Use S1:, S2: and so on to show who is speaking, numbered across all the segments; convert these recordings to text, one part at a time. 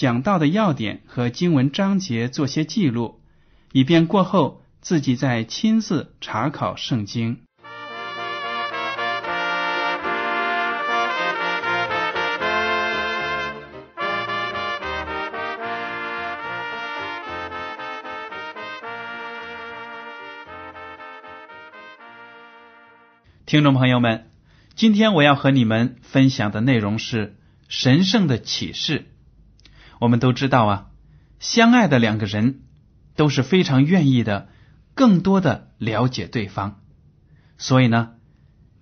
S1: 讲到的要点和经文章节做些记录，以便过后自己再亲自查考圣经。听众朋友们，今天我要和你们分享的内容是神圣的启示。我们都知道啊，相爱的两个人都是非常愿意的，更多的了解对方。所以呢，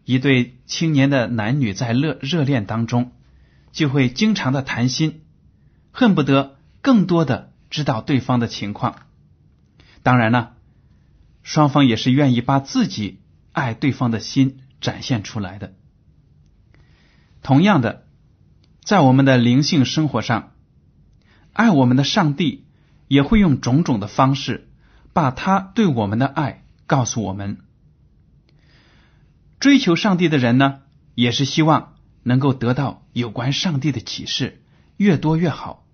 S1: 一对青年的男女在热热恋当中，就会经常的谈心，恨不得更多的知道对方的情况。当然呢，双方也是愿意把自己。爱对方的心展现出来的。同样的，在我们的灵性生活上，爱我们的上帝也会用种种的方式，把他对我们的爱告诉我们。追求上帝的人呢，也是希望能够得到有关上帝的启示，越多越好。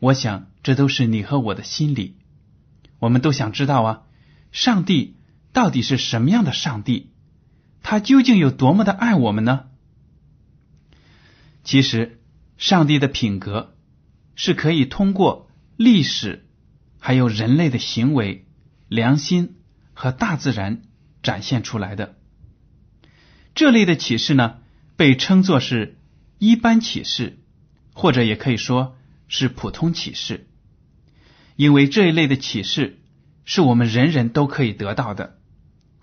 S1: 我想，这都是你和我的心理。我们都想知道啊，上帝。到底是什么样的上帝？他究竟有多么的爱我们呢？其实，上帝的品格是可以通过历史、还有人类的行为、良心和大自然展现出来的。这类的启示呢，被称作是一般启示，或者也可以说是普通启示，因为这一类的启示是我们人人都可以得到的。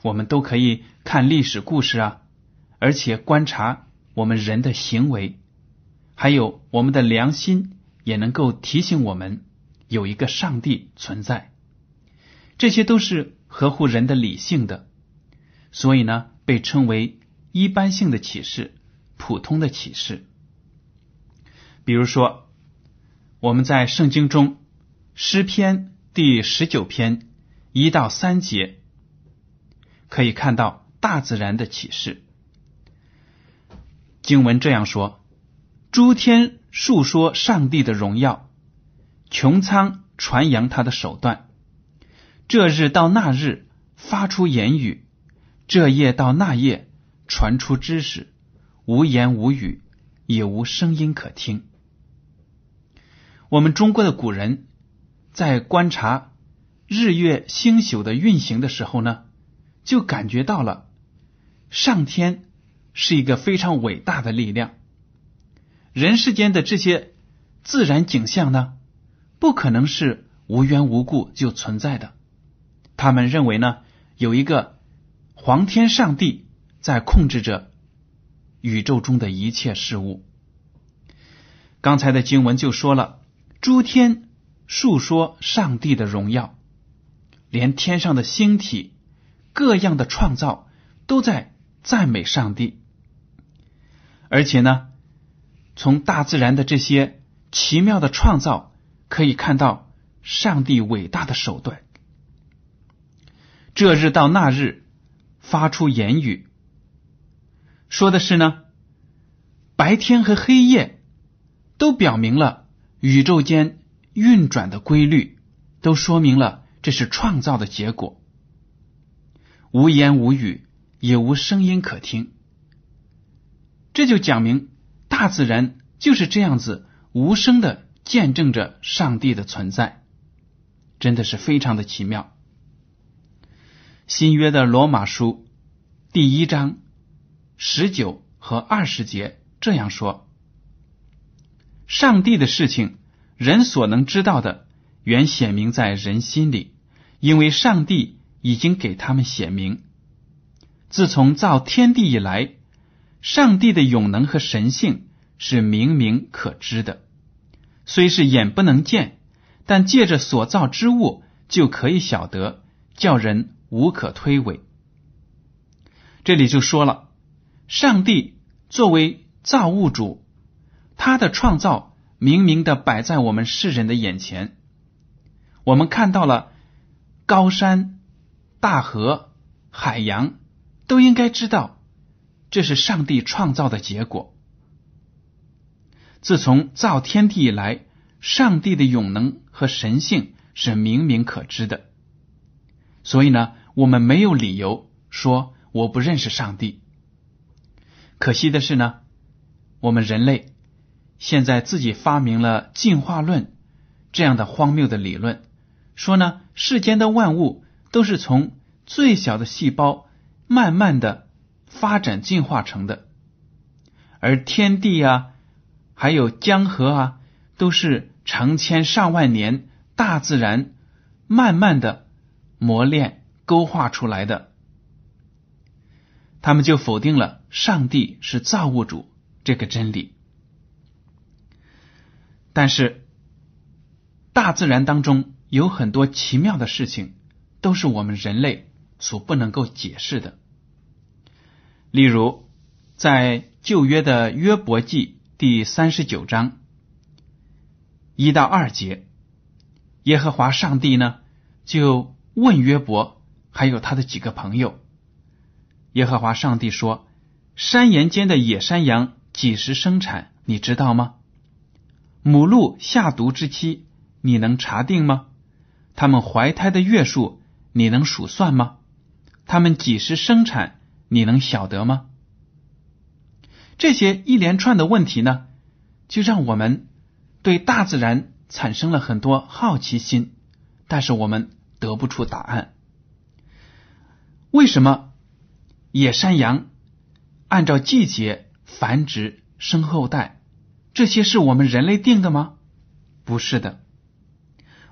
S1: 我们都可以看历史故事啊，而且观察我们人的行为，还有我们的良心，也能够提醒我们有一个上帝存在。这些都是合乎人的理性的，所以呢，被称为一般性的启示、普通的启示。比如说，我们在圣经中诗篇第十九篇一到三节。可以看到大自然的启示。经文这样说：“诸天述说上帝的荣耀，穹苍传扬他的手段。这日到那日发出言语，这夜到那夜传出知识，无言无语，也无声音可听。”我们中国的古人在观察日月星宿的运行的时候呢？就感觉到了，上天是一个非常伟大的力量。人世间的这些自然景象呢，不可能是无缘无故就存在的。他们认为呢，有一个皇天上帝在控制着宇宙中的一切事物。刚才的经文就说了，诸天述说上帝的荣耀，连天上的星体。各样的创造都在赞美上帝，而且呢，从大自然的这些奇妙的创造可以看到上帝伟大的手段。这日到那日发出言语，说的是呢，白天和黑夜都表明了宇宙间运转的规律，都说明了这是创造的结果。无言无语，也无声音可听。这就讲明大自然就是这样子无声的见证着上帝的存在，真的是非常的奇妙。新约的罗马书第一章十九和二十节这样说：“上帝的事情，人所能知道的，原显明在人心里，因为上帝已经给他们显明。自从造天地以来，上帝的永能和神性是明明可知的，虽是眼不能见，但借着所造之物就可以晓得，叫人。”无可推诿。这里就说了，上帝作为造物主，他的创造明明的摆在我们世人的眼前。我们看到了高山、大河、海洋，都应该知道这是上帝创造的结果。自从造天地以来，上帝的永能和神性是明明可知的。所以呢。我们没有理由说我不认识上帝。可惜的是呢，我们人类现在自己发明了进化论这样的荒谬的理论，说呢世间的万物都是从最小的细胞慢慢的发展进化成的，而天地啊，还有江河啊，都是成千上万年大自然慢慢的磨练。勾画出来的，他们就否定了上帝是造物主这个真理。但是，大自然当中有很多奇妙的事情，都是我们人类所不能够解释的。例如，在旧约的约伯记第三十九章一到二节，耶和华上帝呢就问约伯。还有他的几个朋友，耶和华上帝说：“山岩间的野山羊几时生产？你知道吗？母鹿下毒之期，你能查定吗？他们怀胎的月数，你能数算吗？他们几时生产？你能晓得吗？”这些一连串的问题呢，就让我们对大自然产生了很多好奇心，但是我们得不出答案。为什么野山羊按照季节繁殖生后代？这些是我们人类定的吗？不是的。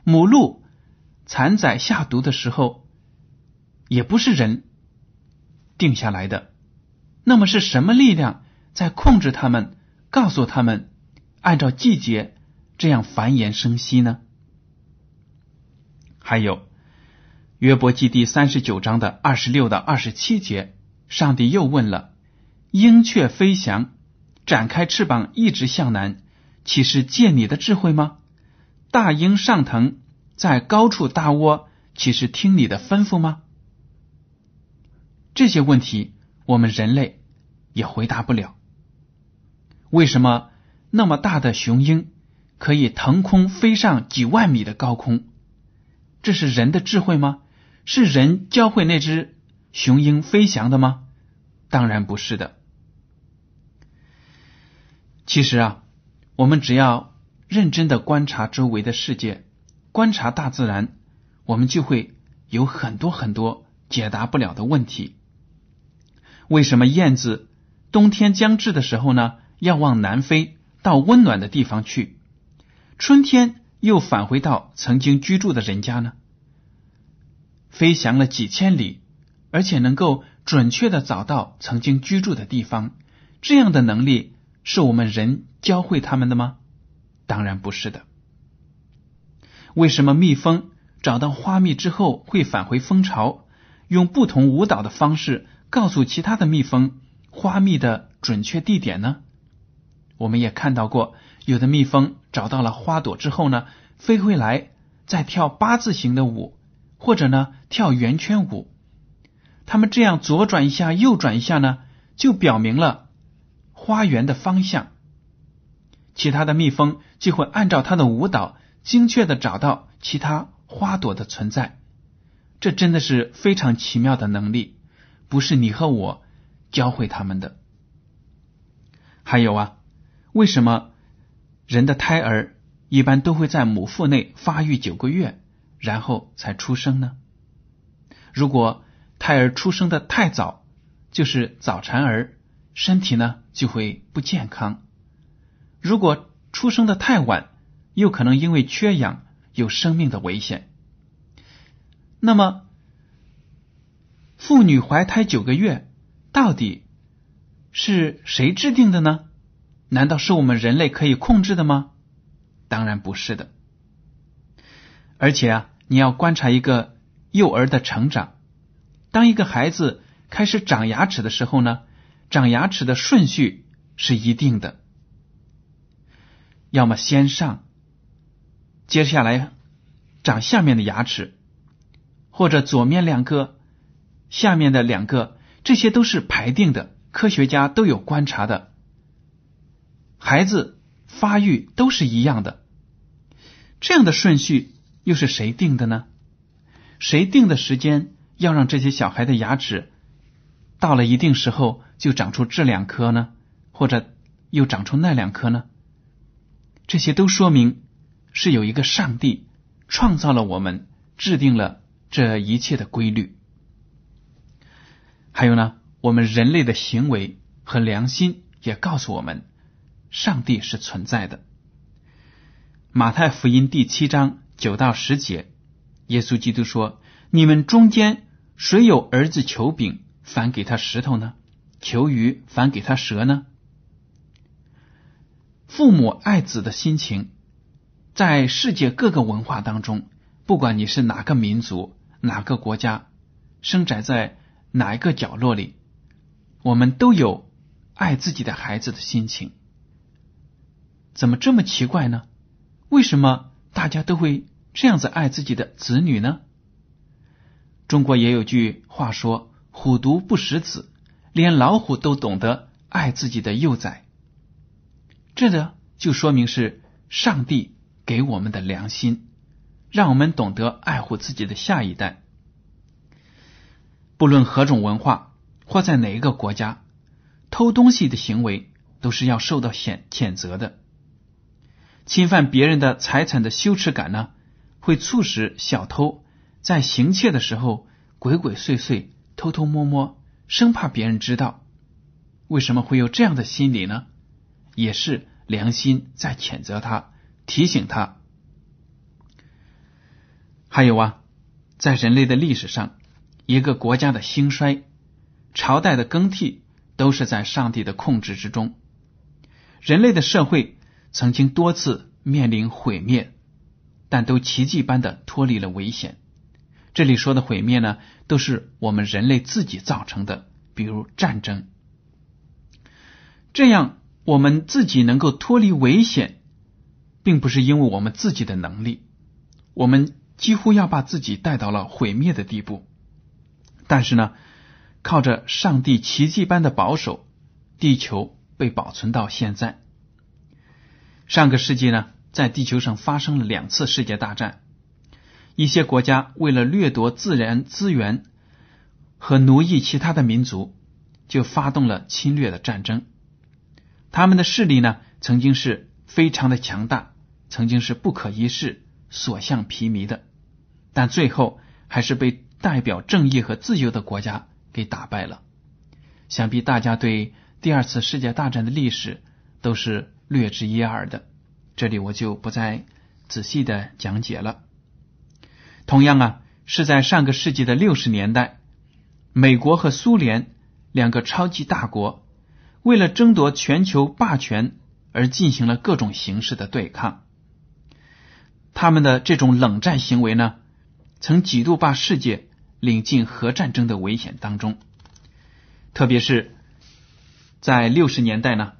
S1: 母鹿产崽下毒的时候，也不是人定下来的。那么是什么力量在控制他们，告诉他们按照季节这样繁衍生息呢？还有。约伯记第三十九章的二十六到二十七节，上帝又问了：鹰雀飞翔，展开翅膀一直向南，岂是借你的智慧吗？大鹰上腾，在高处搭窝，岂是听你的吩咐吗？这些问题我们人类也回答不了。为什么那么大的雄鹰可以腾空飞上几万米的高空？这是人的智慧吗？是人教会那只雄鹰飞翔的吗？当然不是的。其实啊，我们只要认真的观察周围的世界，观察大自然，我们就会有很多很多解答不了的问题。为什么燕子冬天将至的时候呢，要往南飞到温暖的地方去，春天又返回到曾经居住的人家呢？飞翔了几千里，而且能够准确的找到曾经居住的地方，这样的能力是我们人教会他们的吗？当然不是的。为什么蜜蜂找到花蜜之后会返回蜂巢，用不同舞蹈的方式告诉其他的蜜蜂花蜜的准确地点呢？我们也看到过，有的蜜蜂找到了花朵之后呢，飞回来再跳八字形的舞。或者呢，跳圆圈舞，他们这样左转一下，右转一下呢，就表明了花园的方向。其他的蜜蜂就会按照它的舞蹈，精确的找到其他花朵的存在。这真的是非常奇妙的能力，不是你和我教会他们的。还有啊，为什么人的胎儿一般都会在母腹内发育九个月，然后才出生呢？如果胎儿出生的太早，就是早产儿，身体呢就会不健康；如果出生的太晚，又可能因为缺氧有生命的危险。那么，妇女怀胎九个月，到底是谁制定的呢？难道是我们人类可以控制的吗？当然不是的。而且啊，你要观察一个幼儿的成长。当一个孩子开始长牙齿的时候呢，长牙齿的顺序是一定的，要么先上，接下来长下面的牙齿，或者左面两个，下面的两个，这些都是排定的，科学家都有观察的。孩子发育都是一样的，这样的顺序又是谁定的呢？谁定的时间要让这些小孩的牙齿到了一定时候就长出这两颗呢？或者又长出那两颗呢？这些都说明是有一个上帝创造了我们，制定了这一切的规律。还有呢，我们人类的行为和良心也告诉我们。上帝是存在的。马太福音第七章九到十节，耶稣基督说：“你们中间谁有儿子求饼，反给他石头呢？求鱼，反给他蛇呢？”父母爱子的心情，在世界各个文化当中，不管你是哪个民族、哪个国家，生长在哪一个角落里，我们都有爱自己的孩子的心情。怎么这么奇怪呢？为什么大家都会这样子爱自己的子女呢？中国也有句话说：“虎毒不食子”，连老虎都懂得爱自己的幼崽。这呢，就说明是上帝给我们的良心，让我们懂得爱护自己的下一代。不论何种文化或在哪一个国家，偷东西的行为都是要受到谴谴责的。侵犯别人的财产的羞耻感呢，会促使小偷在行窃的时候鬼鬼祟祟、偷偷摸摸，生怕别人知道。为什么会有这样的心理呢？也是良心在谴责他，提醒他。还有啊，在人类的历史上，一个国家的兴衰、朝代的更替，都是在上帝的控制之中。人类的社会。曾经多次面临毁灭，但都奇迹般的脱离了危险。这里说的毁灭呢，都是我们人类自己造成的，比如战争。这样，我们自己能够脱离危险，并不是因为我们自己的能力，我们几乎要把自己带到了毁灭的地步。但是呢，靠着上帝奇迹般的保守，地球被保存到现在。上个世纪呢，在地球上发生了两次世界大战，一些国家为了掠夺自然资源和奴役其他的民族，就发动了侵略的战争。他们的势力呢，曾经是非常的强大，曾经是不可一世、所向披靡的，但最后还是被代表正义和自由的国家给打败了。想必大家对第二次世界大战的历史都是。略知一二的，这里我就不再仔细的讲解了。同样啊，是在上个世纪的六十年代，美国和苏联两个超级大国为了争夺全球霸权而进行了各种形式的对抗。他们的这种冷战行为呢，曾几度把世界领进核战争的危险当中。特别是在六十年代呢。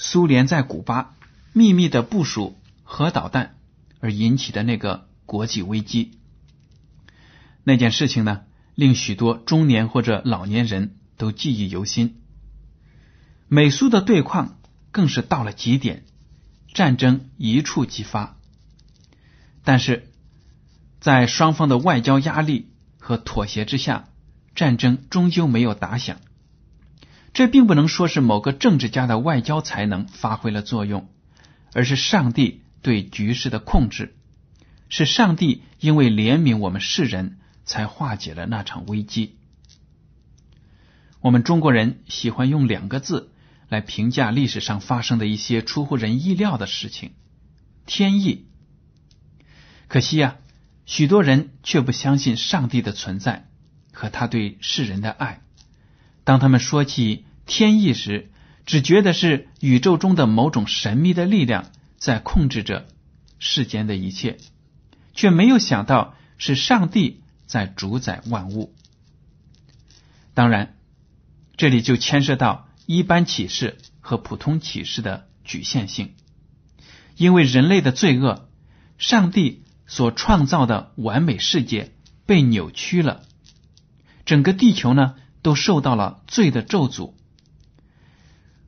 S1: 苏联在古巴秘密的部署核导弹而引起的那个国际危机，那件事情呢，令许多中年或者老年人都记忆犹新。美苏的对抗更是到了极点，战争一触即发。但是在双方的外交压力和妥协之下，战争终究没有打响。这并不能说是某个政治家的外交才能发挥了作用，而是上帝对。局势的控制，是上帝因为怜悯我们世人才化解了那场危机。我们中国人喜欢用两个字来评价历史上发生的一些出乎人意料的事情：天意。可惜呀，许多人却不相信上帝的存在和他对世人的爱。当他们说起天意时，只觉得是宇宙中的某种神秘的力量在控制着世间的一切，却没有想到是上帝在主宰万物。当然，这里就牵涉到一般启示和普通启示的局限性，因为人类的罪恶，上帝所创造的完美世界被扭曲了，整个地球呢都受到了罪的咒诅。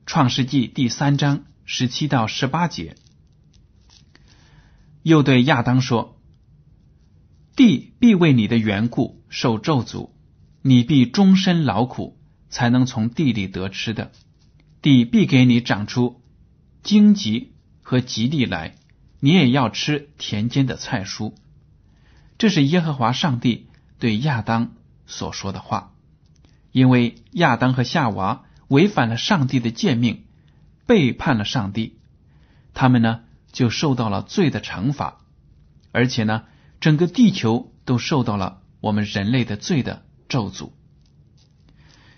S1: 创世纪第三章十七到十八节，又对亚当说：“地必为你的缘故受咒诅，你必终身劳苦，才能从地里得吃的。地必给你长出荆棘和吉地来，你也要吃田间的菜蔬。”这是耶和华上帝对亚当所说的话，因为亚当和夏娃。违反了上帝的诫命，背叛了上帝，他们呢就受到了罪的惩罚，而且呢，整个地球都受到了我们人类的罪的咒诅。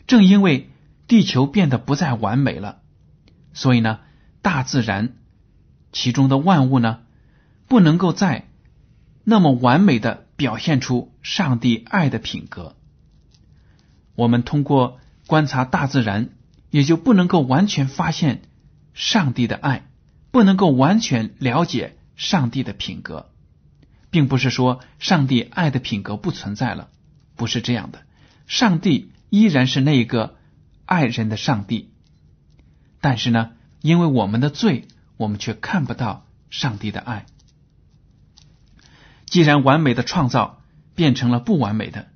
S1: 正因为地球变得不再完美了，所以呢，大自然其中的万物呢，不能够再那么完美的表现出上帝爱的品格。我们通过观察大自然。也就不能够完全发现上帝的爱，不能够完全了解上帝的品格，并不是说上帝爱的品格不存在了，不是这样的。上帝依然是那个爱人的上帝，但是呢，因为我们的罪，我们却看不到上帝的爱。既然完美的创造变成了不完美的，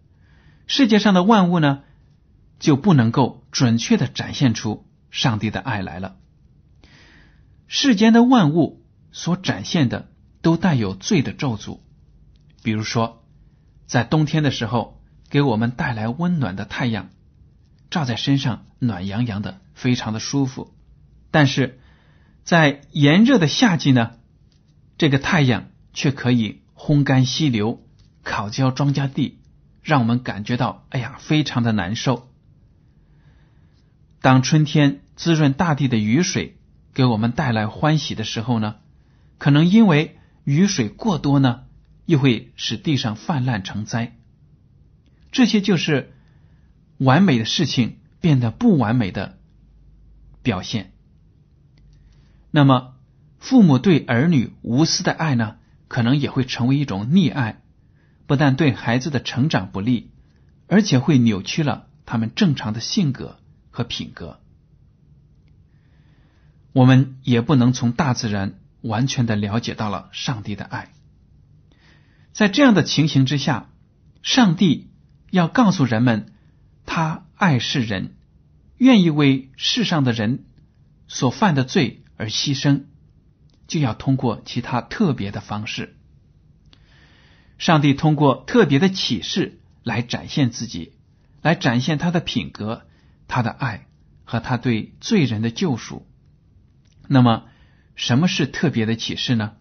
S1: 世界上的万物呢？就不能够准确的展现出上帝的爱来了。世间的万物所展现的都带有罪的咒诅，比如说，在冬天的时候给我们带来温暖的太阳，照在身上暖洋洋的，非常的舒服；但是在炎热的夏季呢，这个太阳却可以烘干溪流、烤焦庄稼地，让我们感觉到哎呀，非常的难受。当春天滋润大地的雨水给我们带来欢喜的时候呢，可能因为雨水过多呢，又会使地上泛滥成灾。这些就是完美的事情变得不完美的表现。那么，父母对儿女无私的爱呢，可能也会成为一种溺爱，不但对孩子的成长不利，而且会扭曲了他们正常的性格。和品格，我们也不能从大自然完全的了解到了上帝的爱。在这样的情形之下，上帝要告诉人们，他爱世人，愿意为世上的人所犯的罪而牺牲，就要通过其他特别的方式。上帝通过特别的启示来展现自己，来展现他的品格。他的爱和他对罪人的救赎。那么，什么是特别的启示呢？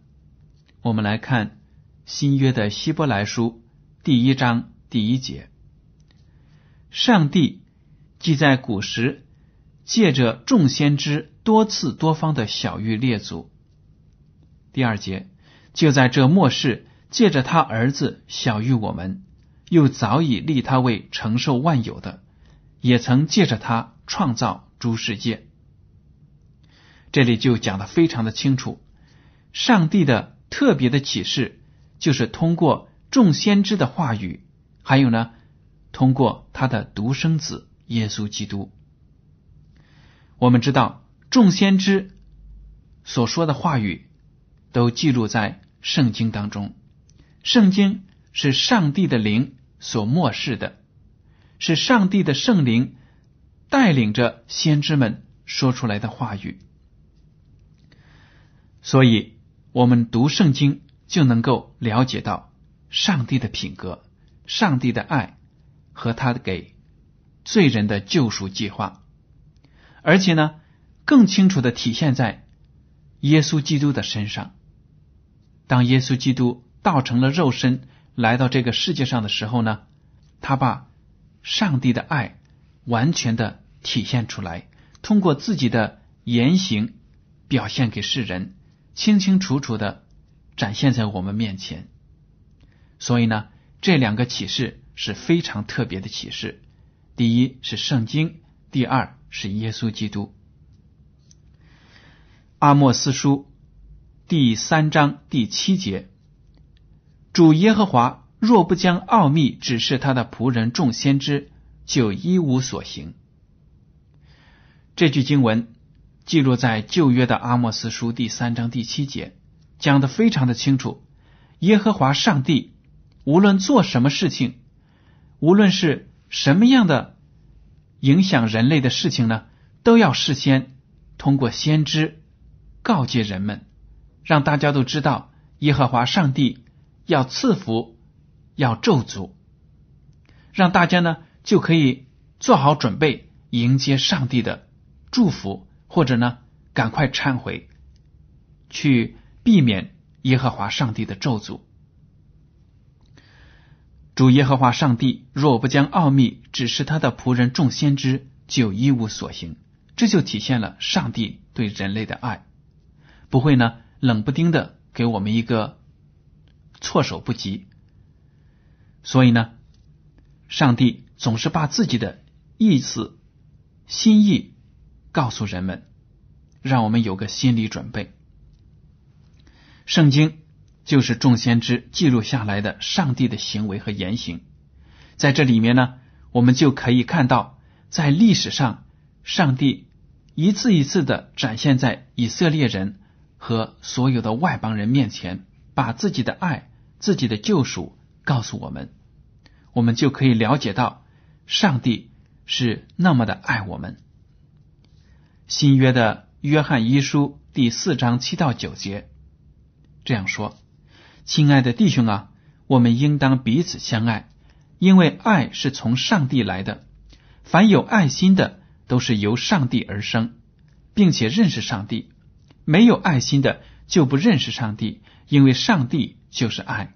S1: 我们来看新约的希伯来书第一章第一节：上帝既在古时借着众先知多次多方的小玉列祖。第二节，就在这末世借着他儿子小玉我们，又早已立他为承受万有的。也曾借着他创造诸世界，这里就讲的非常的清楚。上帝的特别的启示，就是通过众先知的话语，还有呢，通过他的独生子耶稣基督。我们知道，众先知所说的话语都记录在圣经当中。圣经是上帝的灵所漠视的。是上帝的圣灵带领着先知们说出来的话语，所以我们读圣经就能够了解到上帝的品格、上帝的爱和他给罪人的救赎计划，而且呢，更清楚的体现在耶稣基督的身上。当耶稣基督道成了肉身来到这个世界上的时候呢，他把上帝的爱完全的体现出来，通过自己的言行表现给世人，清清楚楚的展现在我们面前。所以呢，这两个启示是非常特别的启示。第一是圣经，第二是耶稣基督。阿莫斯书。第三章第七节，主耶和华若不将奥秘指示他的仆人众先知，就一无所行。这句经文记录在旧约的阿莫斯书第三章第七节，讲的非常的清楚。耶和华上帝无论做什么事情，无论是什么样的影响人类的事情呢，都要事先通过先知告诫人们。让大家都知道，耶和华上帝要赐福，要咒诅，让大家呢就可以做好准备迎接上帝的祝福，或者呢赶快忏悔，去避免耶和华上帝的咒诅。主耶和华上帝若不将奥秘指示他的仆人众先知，就一无所行。这就体现了上帝对人类的爱，不会呢。冷不丁的给我们一个措手不及，所以呢，上帝总是把自己的意思、心意告诉人们，让我们有个心理准备。圣经就是众先知记录下来的上帝的行为和言行，在这里面呢，我们就可以看到，在历史上，上帝一次一次的展现在以色列人。和所有的外邦人面前，把自己的爱、自己的救赎告诉我们，我们就可以了解到上帝是那么的爱我们。新约的约翰一书第四章七到九节这样说：“亲爱的弟兄啊，我们应当彼此相爱，因为爱是从上帝来的。凡有爱心的，都是由上帝而生，并且认识上帝。”没有爱心的就不认识上帝，因为上帝就是爱。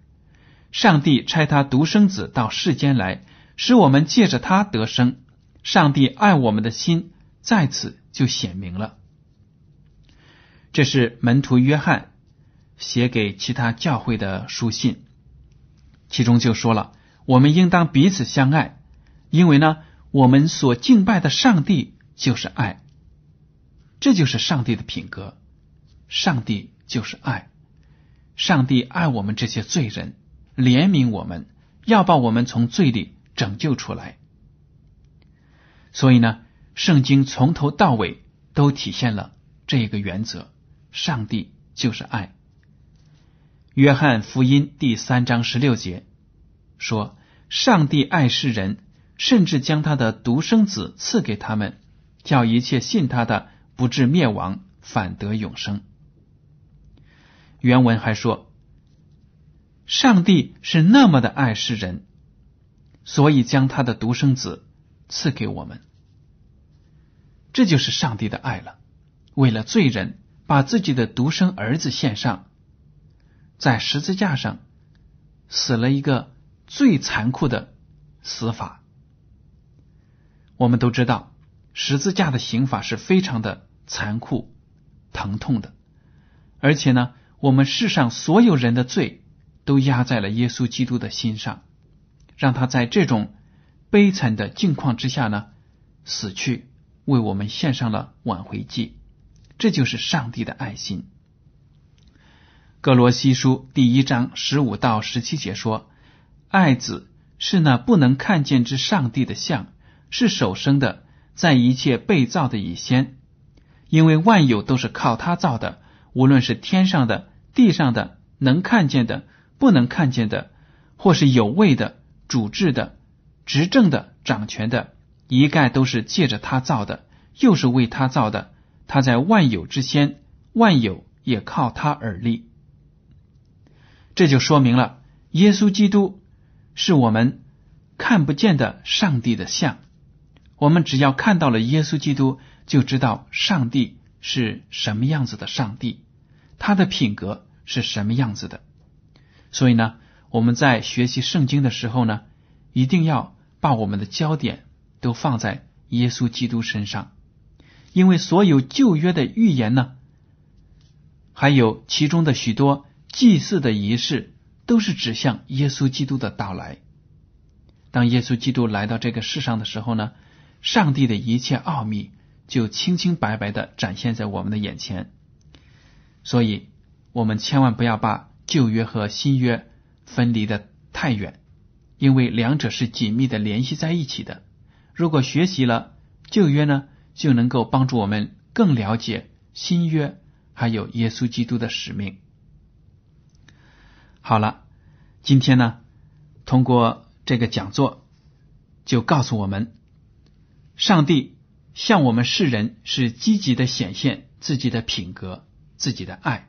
S1: 上帝差他独生子到世间来，使我们借着他得生。上帝爱我们的心在此就显明了。这是门徒约翰写给其他教会的书信，其中就说了：我们应当彼此相爱，因为呢，我们所敬拜的上帝就是爱。这就是上帝的品格。上帝就是爱，上帝爱我们这些罪人，怜悯我们，要把我们从罪里拯救出来。所以呢，圣经从头到尾都体现了这个原则：上帝就是爱。约翰福音第三章十六节说：“上帝爱世人，甚至将他的独生子赐给他们，叫一切信他的不至灭亡，反得永生。”原文还说：“上帝是那么的爱世人，所以将他的独生子赐给我们。这就是上帝的爱了。为了罪人，把自己的独生儿子献上，在十字架上死了一个最残酷的死法。我们都知道，十字架的刑法是非常的残酷、疼痛的，而且呢。”我们世上所有人的罪都压在了耶稣基督的心上，让他在这种悲惨的境况之下呢死去，为我们献上了挽回祭。这就是上帝的爱心。格罗西书第一章十五到十七节说：“爱子是那不能看见之上帝的像，是首生的，在一切被造的以先，因为万有都是靠他造的，无论是天上的。”地上的能看见的、不能看见的，或是有位的、主治的、执政的、掌权的，一概都是借着他造的，又是为他造的。他在万有之先，万有也靠他而立。这就说明了耶稣基督是我们看不见的上帝的像。我们只要看到了耶稣基督，就知道上帝是什么样子的上帝，他的品格是什么样子的。所以呢，我们在学习圣经的时候呢，一定要把我们的焦点都放在耶稣基督身上，因为所有旧约的预言呢，还有其中的许多祭祀的仪式，都是指向耶稣基督的到来。当耶稣基督来到这个世上的时候呢？上帝的一切奥秘就清清白白的展现在我们的眼前，所以我们千万不要把旧约和新约分离的太远，因为两者是紧密的联系在一起的。如果学习了旧约呢，就能够帮助我们更了解新约，还有耶稣基督的使命。好了，今天呢，通过这个讲座，就告诉我们。上帝向我们世人是积极的显现自己的品格、自己的爱。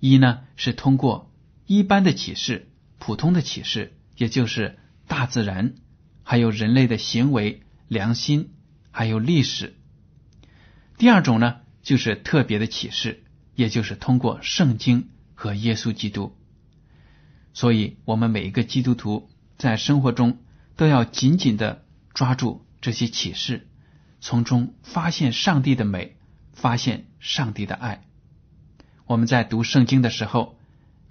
S1: 一呢是通过一般的启示、普通的启示，也就是大自然，还有人类的行为、良心，还有历史。第二种呢就是特别的启示，也就是通过圣经和耶稣基督。所以，我们每一个基督徒在生活中都要紧紧的抓住。这些启示，从中发现上帝的美，发现上帝的爱。我们在读圣经的时候，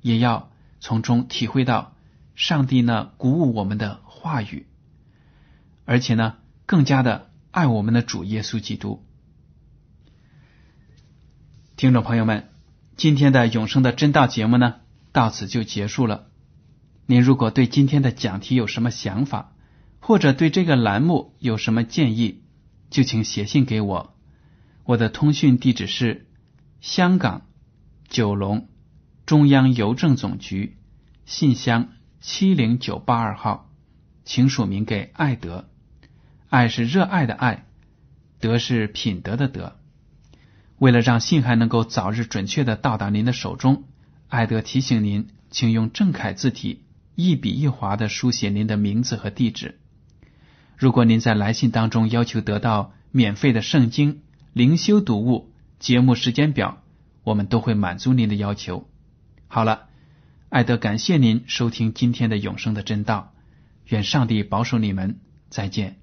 S1: 也要从中体会到上帝呢鼓舞我们的话语，而且呢，更加的爱我们的主耶稣基督。听众朋友们，今天的永生的真道节目呢，到此就结束了。您如果对今天的讲题有什么想法？或者对这个栏目有什么建议，就请写信给我。我的通讯地址是香港九龙中央邮政总局信箱七零九八二号，请署名给爱德。爱是热爱的爱，德是品德的德。为了让信函能够早日准确的到达您的手中，爱德提醒您，请用正楷字体一笔一划的书写您的名字和地址。如果您在来信当中要求得到免费的圣经灵修读物、节目时间表，我们都会满足您的要求。好了，艾德，感谢您收听今天的永生的真道，愿上帝保守你们，再见。